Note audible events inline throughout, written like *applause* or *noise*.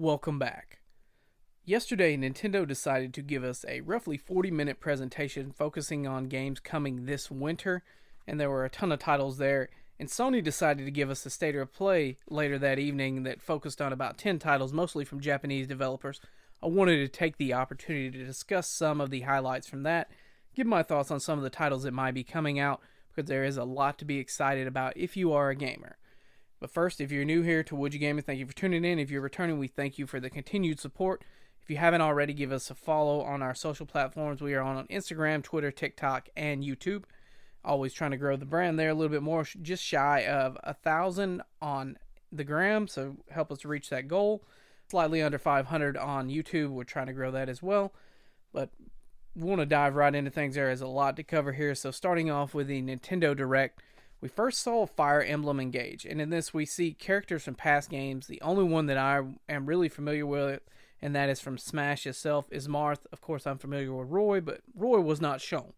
welcome back. Yesterday, Nintendo decided to give us a roughly 40 minute presentation focusing on games coming this winter, and there were a ton of titles there. And Sony decided to give us a state of play later that evening that focused on about 10 titles, mostly from Japanese developers. I wanted to take the opportunity to discuss some of the highlights from that, give my thoughts on some of the titles that might be coming out, because there is a lot to be excited about if you are a gamer. But first, if you're new here to Would You Gaming, thank you for tuning in. If you're returning, we thank you for the continued support. If you haven't already, give us a follow on our social platforms. We are on Instagram, Twitter, TikTok, and YouTube. Always trying to grow the brand there a little bit more, just shy of a thousand on the gram, so help us reach that goal. Slightly under 500 on YouTube. We're trying to grow that as well. But we want to dive right into things. There is a lot to cover here. So, starting off with the Nintendo Direct, we first saw Fire Emblem Engage, and in this we see characters from past games. The only one that I am really familiar with, and that is from Smash itself, is Marth. Of course, I'm familiar with Roy, but Roy was not shown.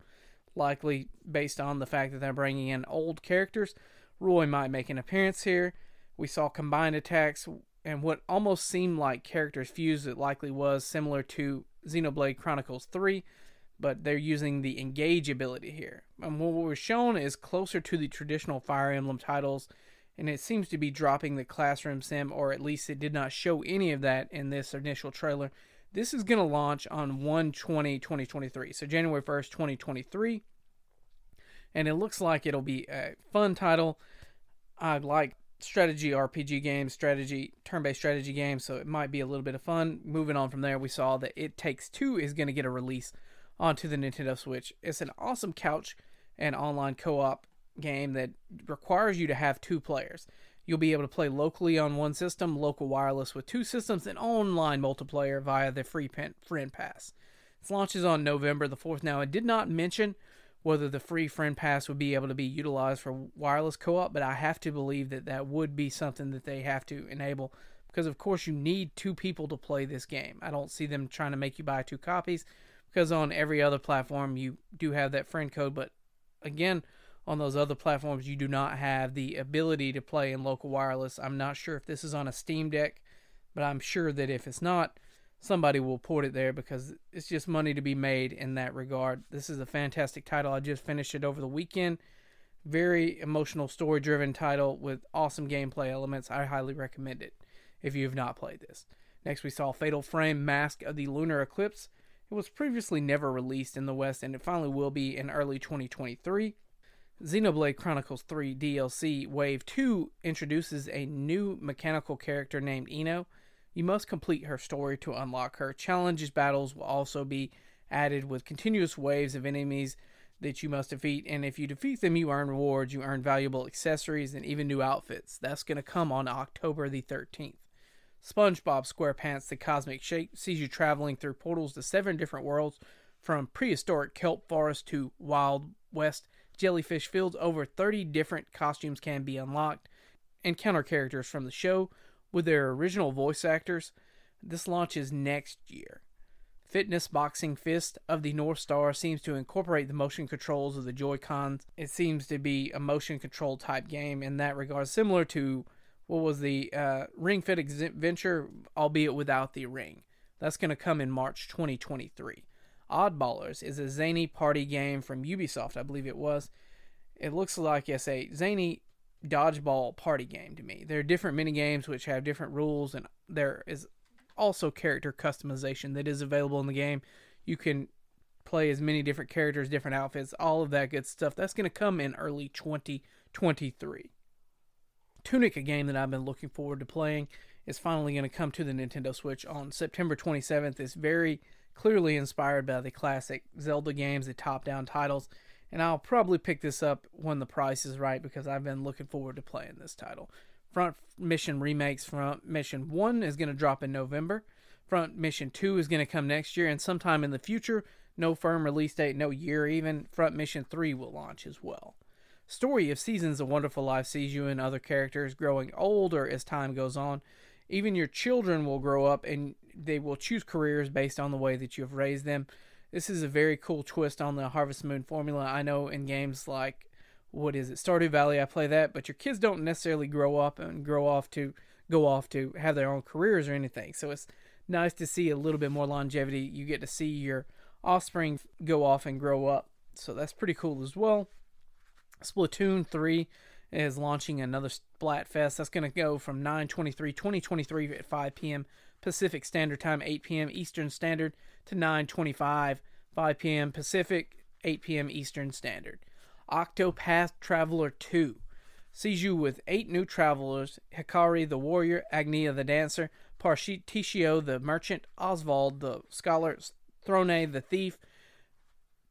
Likely based on the fact that they're bringing in old characters, Roy might make an appearance here. We saw combined attacks and what almost seemed like characters fused. It likely was similar to Xenoblade Chronicles 3, but they're using the engage ability here. And what we're shown is closer to the traditional Fire Emblem titles, and it seems to be dropping the classroom sim, or at least it did not show any of that in this initial trailer. This is going to launch on 1 20 2023, so January 1st, 2023. And it looks like it'll be a fun title. I like strategy RPG games, strategy turn-based strategy games, so it might be a little bit of fun. Moving on from there, we saw that It Takes Two is going to get a release onto the Nintendo Switch. It's an awesome couch and online co op game that requires you to have two players. You'll be able to play locally on one system, local wireless with two systems, and online multiplayer via the free friend pass. It launches on November the 4th. Now, it did not mention whether the free friend pass would be able to be utilized for wireless co op, but I have to believe that that would be something that they have to enable because, of course, you need two people to play this game. I don't see them trying to make you buy two copies because on every other platform you do have that friend code, but again, on those other platforms you do not have the ability to play in local wireless. I'm not sure if this is on a Steam Deck, but I'm sure that if it's not, somebody will port it there because it's just money to be made in that regard. This is a fantastic title. I just finished it over the weekend. Very emotional, story driven title with awesome gameplay elements. I highly recommend it if you have not played this. Next, we saw Fatal Frame Mask of the Lunar Eclipse. It was previously never released in the West and it finally will be in early 2023. Xenoblade Chronicles 3 DLC Wave 2 introduces a new mechanical character named Eno. You must complete her story to unlock her. Challenges battles will also be added with continuous waves of enemies that you must defeat, and if you defeat them, you earn rewards, you earn valuable accessories, and even new outfits. That's going to come on October the 13th. SpongeBob SquarePants The Cosmic Shake sees you traveling through portals to seven different worlds, from prehistoric kelp forest to Wild West jellyfish fields. Over 30 different costumes can be unlocked. and Encounter characters from the show with their original voice actors. This launches next year. Fitness Boxing Fist of the North Star seems to incorporate the motion controls of the Joy-Cons. It seems to be a motion control type game in that regard, similar to what was the uh, Ring Fit Adventure, albeit without the ring. That's going to come in March 2023. Oddballers is a zany party game from Ubisoft, I believe it was. It looks like it's a zany dodgeball party game to me. There are different mini games which have different rules, and there is also character customization that is available in the game. You can play as many different characters, different outfits, all of that good stuff. That's going to come in early 2023. Tunic, a game that I've been looking forward to playing, is finally going to come to the Nintendo Switch on September 27th. It's very clearly inspired by the classic Zelda games, the top down titles, and I'll probably pick this up when the price is right because I've been looking forward to playing this title. Front Mission Remakes Front Mission 1 is going to drop in November. Front Mission 2 is going to come next year, and sometime in the future, no firm release date, no year even, Front Mission 3 will launch as well. Story of Seasons A Wonderful Life sees you and other characters growing older as time goes on. Even your children will grow up and they will choose careers based on the way that you have raised them. This is a very cool twist on the Harvest Moon formula. I know in games like what is it, Stardew Valley, I play that, but your kids don't necessarily grow up and grow off to go off to have their own careers or anything. So it's nice to see a little bit more longevity. You get to see your offspring go off and grow up. So that's pretty cool as well. Splatoon 3 is launching another Splatfest. That's going to go from 923 2023 at 5 p.m. Pacific Standard Time, 8 p.m. Eastern Standard to 925 5 p.m. Pacific, 8 p.m. Eastern Standard. Octopath Traveler 2 sees you with eight new travelers Hikari the warrior, Agnea the dancer, Partitio the merchant, Oswald the scholar, Throne the thief,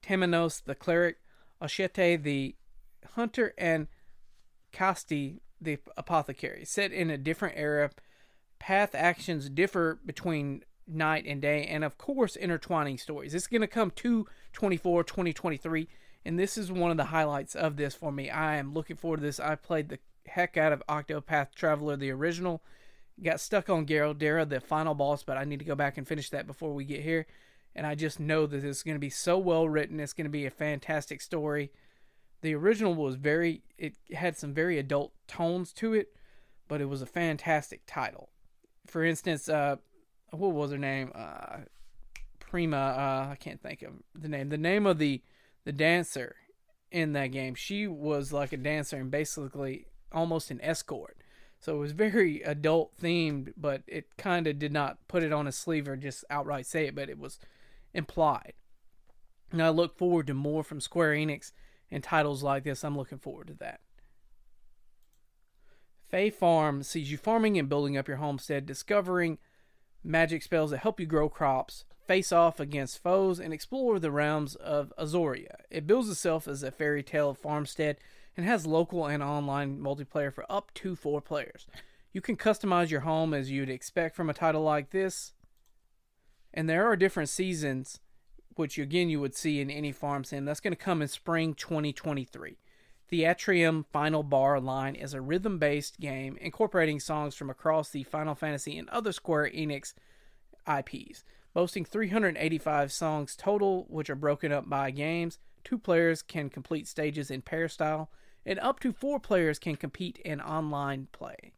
Temenos the cleric, Ochette the hunter, and Castti the apothecary. Set in a different era, path actions differ between night and day, and of course, intertwining stories. It's going to come to 24, 2023, and this is one of the highlights of this for me. I am looking forward to this. I played the heck out of Octopath Traveler, the original. Got stuck on Galdera, the final boss, but I need to go back and finish that before we get here. And I just know that it's going to be so well written. It's going to be a fantastic story. The original was very, it had some very adult tones to it, but it was a fantastic title. For instance, uh, what was her name? Uh, Prima. Uh, I can't think of the name. The name of the the dancer in that game. She was like a dancer and basically almost an escort. So it was very adult themed, but it kind of did not put it on a sleeve or just outright say it, but it was implied. And I look forward to more from Square Enix and titles like this. I'm looking forward to that. Fae Farm sees you farming and building up your homestead, discovering magic spells that help you grow crops, face off against foes, and explore the realms of Azoria. It builds itself as a fairy tale farmstead and has local and online multiplayer for up to four players. You can customize your home as you'd expect from a title like this, and there are different seasons, which again you would see in any farm sim. That's going to come in spring 2023. Theatrhythm Final Bar line is a rhythm based game incorporating songs from across the Final Fantasy and other Square Enix IPs, boasting 385 songs total, which are broken up by games. Two players can complete stages in pair style, and up to four players can compete in online play.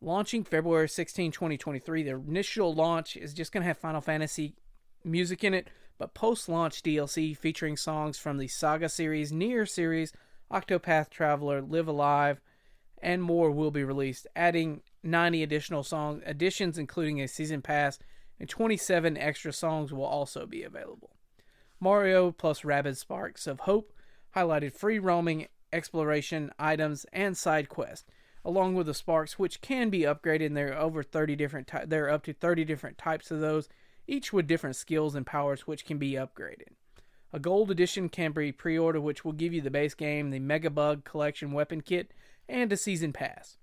Launching February 16, 2023, the initial launch is just going to have Final Fantasy music in it, but post launch DLC featuring songs from the Saga series, Nier series, Octopath Traveler, Live A Live, and more will be released, adding 90 additional song additions, including a season pass, and 27 extra songs will also be available. Mario plus Rabbids Sparks of Hope highlighted free roaming, exploration, items, and side quests, along with the Sparks, which can be upgraded. And there are over 30 different. Ty- there are up to 30 different types of those, each with different skills and powers which can be upgraded. A gold edition can be pre-ordered, which will give you the base game, the Mega Bug Collection weapon kit, and a season pass.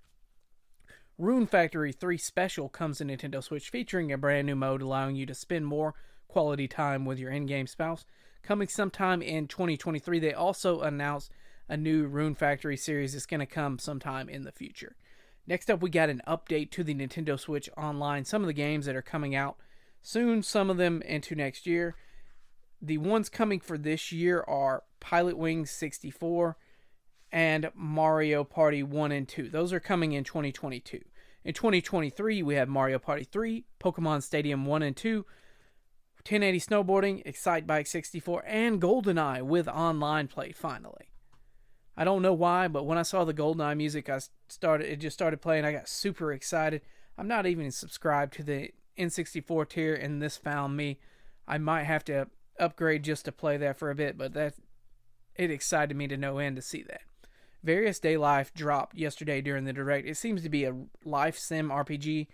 Rune Factory 3 Special comes to Nintendo Switch, featuring a brand new mode allowing you to spend more quality time with your in-game spouse. Coming sometime in 2023, they also announced a new Rune Factory series that's going to come sometime in the future. Next up, we got an update to the Nintendo Switch Online. Some of the games that are coming out soon, some of them into next year. The ones coming for this year are Pilotwings 64 and Mario Party 1 and 2. Those are coming in 2022. In 2023, we have Mario Party 3, Pokemon Stadium 1 and 2, 1080 Snowboarding, Excitebike 64, and GoldenEye with online play finally. I don't know why, but when I saw the GoldenEye music, I started it just started playing. I got super excited. I'm not even subscribed to the N64 tier, and this found me. I might have to upgrade just to play that for a bit, but that it excited me to no end to see that. Various Daylife dropped yesterday during the direct. It seems to be a life sim RPG.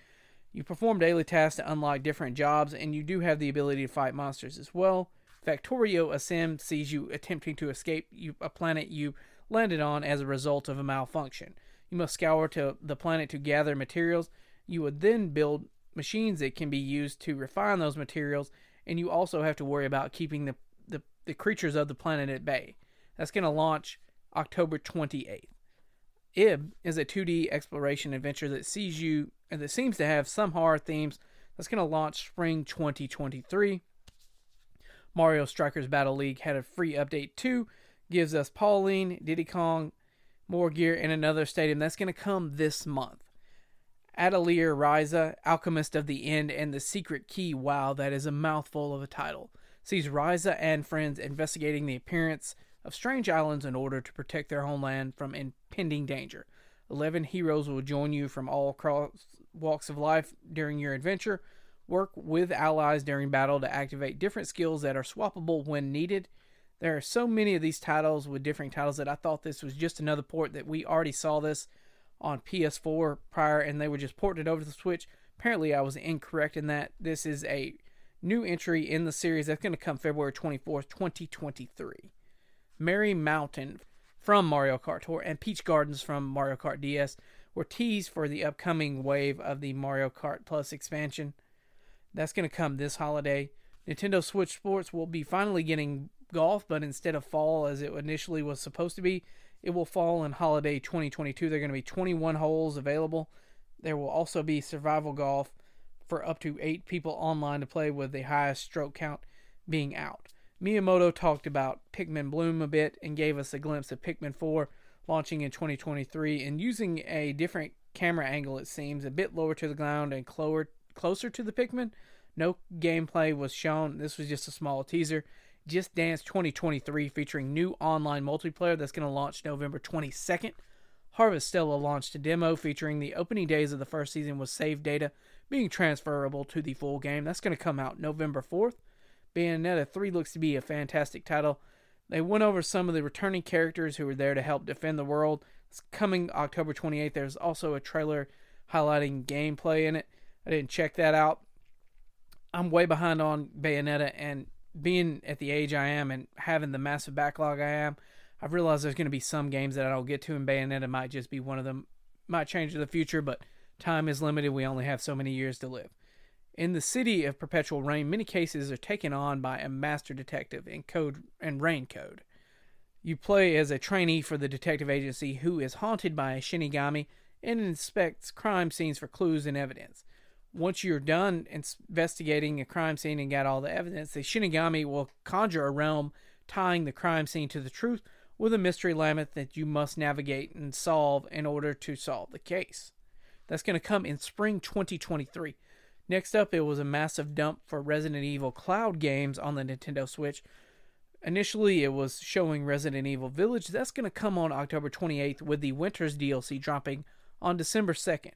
You perform daily tasks to unlock different jobs, and you do have the ability to fight monsters as well. Factorio a sim sees you attempting to escape you, a planet you landed on as a result of a malfunction. You must scour to the planet to gather materials. You would then build machines that can be used to refine those materials, and you also have to worry about keeping the, the, the creatures of the planet at bay. That's going to launch October 28th. Ib is a 2D exploration adventure that sees you and that seems to have some horror themes. That's going to launch spring 2023. Mario Strikers Battle League had a free update too. Gives us Pauline, Diddy Kong, more gear and another stadium. That's going to come this month. Atelier Ryza, Alchemist of the End, and the Secret Key. Wow, that is a mouthful of a title. Sees Ryza and friends investigating the appearance of strange islands in order to protect their homeland from impending danger. Eleven heroes will join you from all walks of life during your adventure. Work with allies during battle to activate different skills that are swappable when needed. There are so many of these titles with different titles that I thought this was just another port that we already saw this on PS4 prior and they were just ported over to the Switch. Apparently, I was incorrect in that. This is a new entry in the series that's going to come February 24th, 2023. Merry Mountain from Mario Kart Tour and Peach Gardens from Mario Kart DS were teased for the upcoming wave of the Mario Kart Plus expansion. That's going to come this holiday. Nintendo Switch Sports will be finally getting golf, but instead of fall as it initially was supposed to be, it will fall in holiday 2022. There are going to be 21 holes available. There will also be survival golf for up to eight people online to play, with the highest stroke count being out. Miyamoto talked about Pikmin Bloom a bit and gave us a glimpse of Pikmin 4 launching in 2023 and using a different camera angle, it seems, a bit lower to the ground and closer, closer to the Pikmin. No gameplay was shown. This was just a small teaser. Just Dance 2023 featuring new online multiplayer that's going to launch November 22nd. Harvestella launched a demo featuring the opening days of the first season with save data being transferable to the full game. That's going to come out November 4th. Bayonetta 3 looks to be a fantastic title. They went over some of the returning characters who were there to help defend the world. It's coming October 28th. There's also a trailer highlighting gameplay in it. I didn't check that out. I'm way behind on Bayonetta, and being at the age I am and having the massive backlog I am, I've realized there's going to be some games that I don't get to, and Bayonetta might just be one of them. Might change in the future, but time is limited. We only have so many years to live. In the city of Perpetual Rain, many cases are taken on by a master detective in code and rain code. You play as a trainee for the detective agency who is haunted by a Shinigami and inspects crime scenes for clues and evidence once you're done investigating a crime scene and got all the evidence, the Shinigami will conjure a realm tying the crime scene to the truth with a mystery labyrinth that you must navigate and solve in order to solve the case. That's going to come in spring 2023. Next up, it was a massive dump for Resident Evil Cloud games on the Nintendo Switch. Initially, it was showing Resident Evil Village. That's going to come on October 28th with the Winters DLC dropping on December 2nd.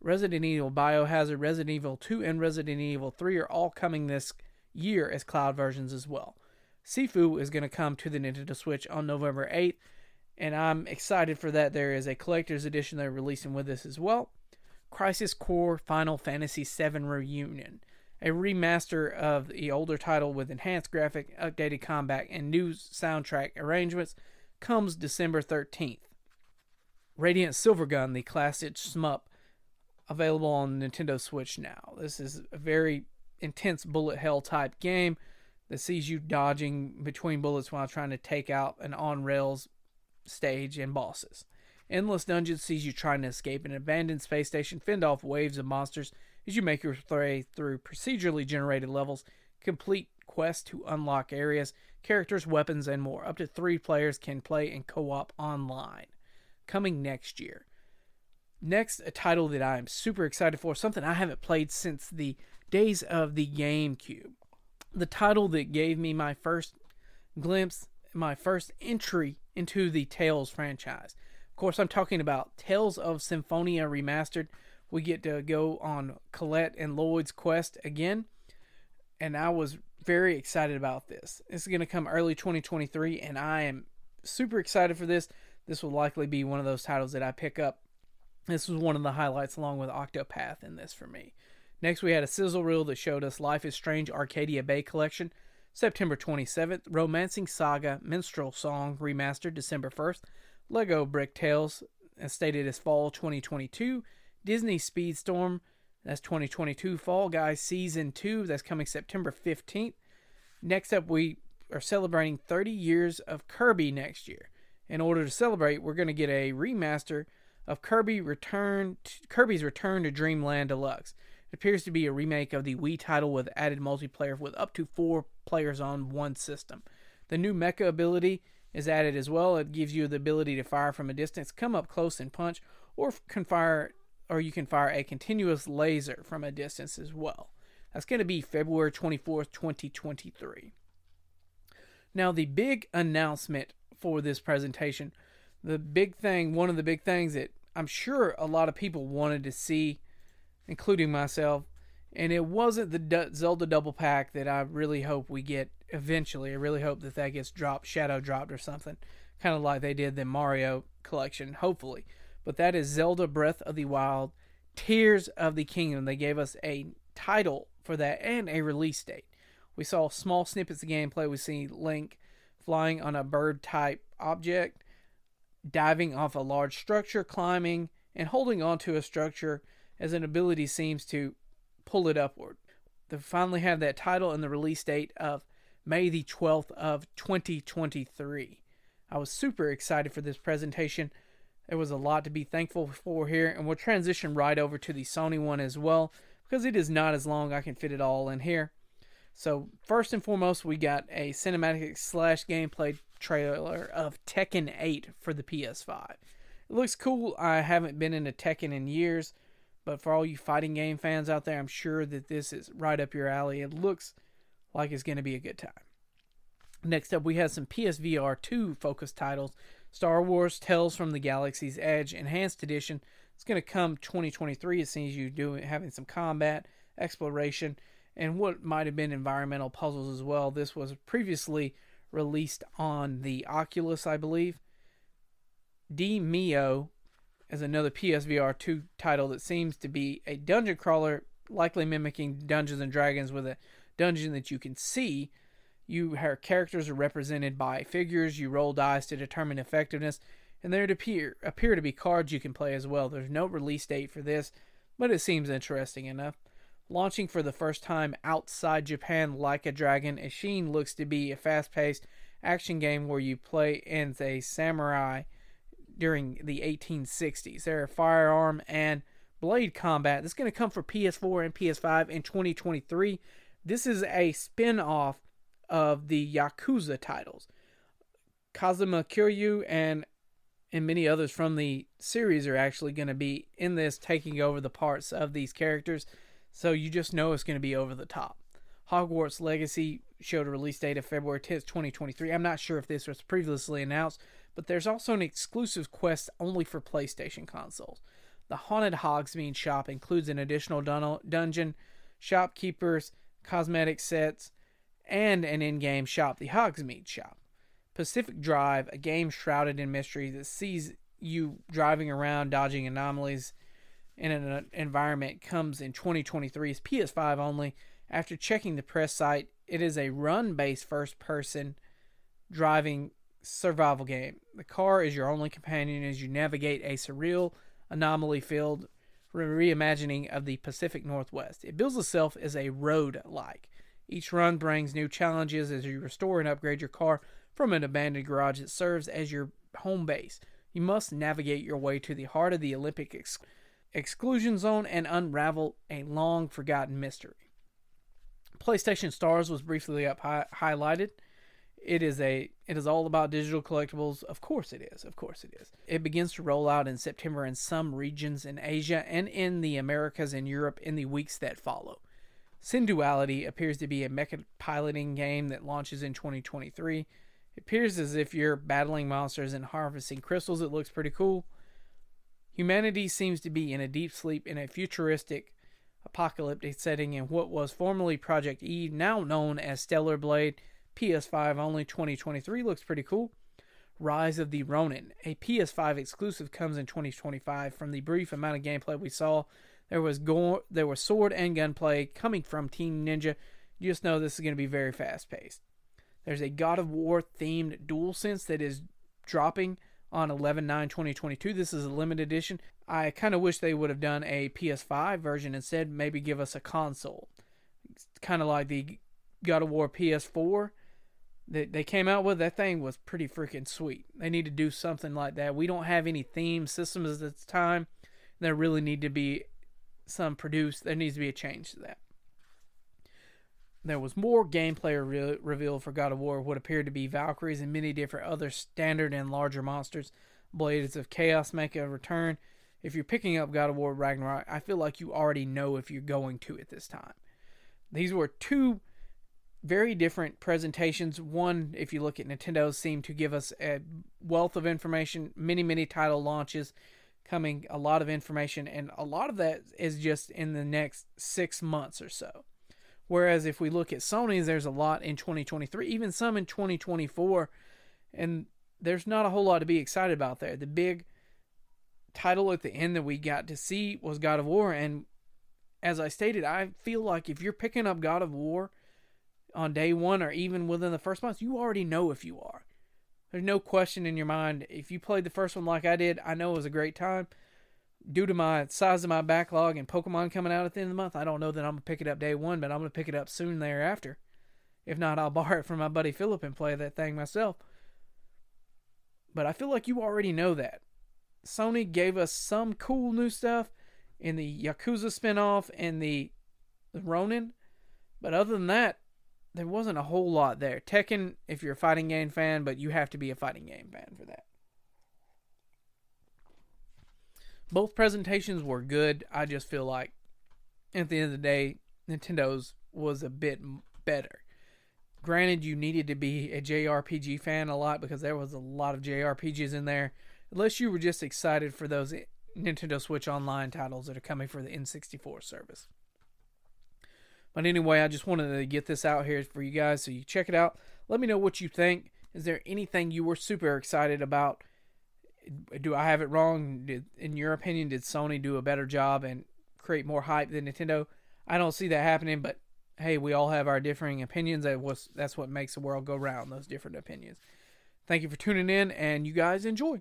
Resident Evil Biohazard, Resident Evil 2, and Resident Evil 3 are all coming this year as cloud versions as well. Sifu is going to come to the Nintendo Switch on November 8th, and I'm excited for that. There is a collector's edition they're releasing with this as well. Crisis Core Final Fantasy VII Reunion, a remaster of the older title with enhanced graphic, updated combat, and new soundtrack arrangements, comes December 13th. Radiant Silvergun, the classic shmup, available on Nintendo Switch now. This is a very intense bullet hell type game that sees you dodging between bullets while trying to take out an on rails stage and bosses. Endless Dungeons sees you trying to escape an abandoned space station, fend off waves of monsters as you make your way through procedurally generated levels, complete quests to unlock areas, characters, weapons, and more. Up to three players can play in co op online. Coming next year. Next, a title that I am super excited for, something I haven't played since the days of the GameCube. The title that gave me my first glimpse, my first entry into the Tales franchise. Of course, I'm talking about Tales of Symphonia Remastered. We get to go on Colette and Lloyd's quest again, and I was very excited about this. This is going to come early 2023, and I am super excited for this. This will likely be one of those titles that I pick up this was one of the highlights along with Octopath in this for me. Next, we had a sizzle reel that showed us Life is Strange Arcadia Bay Collection, September 27th, Romancing Saga Minstrel Song Remastered, December 1st, Lego Bricktales, as stated as Fall 2022, Disney Speedstorm, that's 2022, Fall Guys Season 2, that's coming September 15th. Next up, we are celebrating 30 years of Kirby next year. In order to celebrate, we're going to get a remaster of Kirby Return to, Kirby's Return to Dreamland Deluxe. It appears to be a remake of the Wii title with added multiplayer with up to four players on one system. The new mecha ability is added as well. It gives you the ability to fire from a distance, come up close and punch, or can fire or you can fire a continuous laser from a distance as well. That's going to be February 24th, 2023. Now, the big announcement for this presentation, the big thing, one of the big things that I'm sure a lot of people wanted to see, including myself, and it wasn't the Zelda double pack that I really hope we get eventually. I really hope that that gets dropped, shadow dropped or something, kind of like they did the Mario collection, hopefully. But that is Zelda Breath of the Wild, Tears of the Kingdom. They gave us a title for that and a release date. We saw small snippets of gameplay. We see Link flying on a bird type object, diving off a large structure, climbing, and holding onto a structure as an ability seems to pull it upward. To finally have that title and the release date of May the 12th of 2023. I was super excited for this presentation. There was a lot to be thankful for here, and we'll transition right over to the Sony one as well because it is not as long. I can fit it all in here. So first and foremost, we got a cinematic slash gameplay trailer of Tekken 8 for the PS5. It looks cool. I haven't been into Tekken in years, but for all you fighting game fans out there, I'm sure that this is right up your alley. It looks like it's going to be a good time. Next up, we have some PSVR 2 focused titles Star Wars Tales from the Galaxy's Edge Enhanced Edition. It's going to come 2023 as soon as you do having some combat, exploration, and what might have been environmental puzzles as well. This was previously released on the Oculus, I believe. Demeo is another PSVR 2 title that seems to be a dungeon crawler, likely mimicking Dungeons and Dragons with a dungeon that you can see. You her characters are represented by figures. You roll dice to determine effectiveness, and there appear appear to be cards you can play as well. There's no release date for this, but it seems interesting enough. Launching for the first time outside Japan like a dragon, Ishin looks to be a fast paced action game where you play as a samurai during the 1860s. There are firearm and blade combat. This is going to come for PS4 and PS5 in 2023. This is a spin off of the Yakuza titles. Kazuma Kiryu and and many others from the series are actually going to be in this taking over the parts of these characters so you just know it's going to be over the top. Hogwarts Legacy showed a release date of February 10th, 2023. I'm not sure if this was previously announced, but there's also an exclusive quest only for PlayStation consoles. The Haunted Hogsmeade shop includes an additional dun- dungeon, shopkeepers, cosmetic sets, and an in game shop, the Hogsmeade shop. Pacific Drive, a game shrouded in mystery that sees you driving around, dodging anomalies, in an uh, environment comes in 2023 is PS5 only. After checking the press site, it is a run based first person driving survival game. The car is your only companion as you navigate a surreal, anomaly filled reimagining of the Pacific Northwest. It bills itself as a roguelike. Each run brings new challenges as you restore and upgrade your car from an abandoned garage that serves as your home base. You must navigate your way to the heart of the Olympic ex- exclusion zone and unravel a long forgotten mystery. PlayStation Stars was briefly up hi- highlighted. It is a it is all about digital collectibles. Of course it is. Of course it is. It begins to roll out in September in some regions in Asia and in the Americas and Europe in the weeks that follow. Synduality appears to be a mecha piloting game that launches in 2023. It appears as if you're battling monsters and harvesting crystals. It looks pretty cool. Humanity seems to be in a deep sleep in a futuristic, apocalyptic setting in what was formerly Project E, now known as Stellar Blade. PS5 only 2023 looks pretty cool. Rise of the Ronin, a PS5 exclusive, comes in 2025. From the brief amount of gameplay we saw, there was go- there was sword and gunplay coming from Team Ninja. You just know this is going to be very fast paced. There's a God of War themed DualSense that is dropping on 11 9 2022. This is a limited edition. I kind of wish they would have done a PS5 version instead, maybe give us a console. Kind of like the God of War PS4 that they came out with. That thing was pretty freaking sweet. They need to do something like that. We don't have any theme systems at this time. There really need to be some produced. There needs to be a change to that. There was more gameplay re- revealed for God of War, what appeared to be Valkyries and many different other standard and larger monsters. Blades of Chaos make a return. If you're picking up God of War Ragnarok, I feel like you already know if you're going to at this time. These were two very different presentations. One, if you look at Nintendo, seemed to give us a wealth of information, many, many title launches coming, a lot of information, and a lot of that is just in the next six months or so. Whereas if we look at Sony's, there's a lot in 2023, even some in 2024, and there's not a whole lot to be excited about there. The big title at the end that we got to see was God of War, and as I stated, I feel like if you're picking up God of War on day one or even within the first month, you already know if you are. There's no question in your mind. If you played the first one like I did, I know it was a great time due to my size of my backlog and Pokemon coming out at the end of the month, I don't know that I'm gonna pick it up day one, but I'm gonna pick it up soon thereafter. If not, I'll *laughs* borrow it from my buddy Philip and play that thing myself. But I feel like you already know that. Sony gave us some cool new stuff in the Yakuza spinoff and the, the Ronin, but other than that, there wasn't a whole lot there. Tekken, if you're a fighting game fan, but you have to be a fighting game fan for that. Both presentations were good. I just feel like at the end of the day, Nintendo's was a bit better. Granted, you needed to be a JRPG fan a lot because there was a lot of JRPGs in there. Unless you were just excited for those eh, Nintendo Switch Online titles that are coming for the N64 service. But anyway, I just wanted to get this out here for you guys so you check it out. Let me know what you think. Is there anything you were super excited about? Do I have it wrong? Did, in your opinion, did Sony do a better job and create more hype than Nintendo? I don't see that happening, but hey, we all have our differing opinions. That was that's what makes the world go round. Those different opinions. Thank you for tuning in, and you guys enjoy.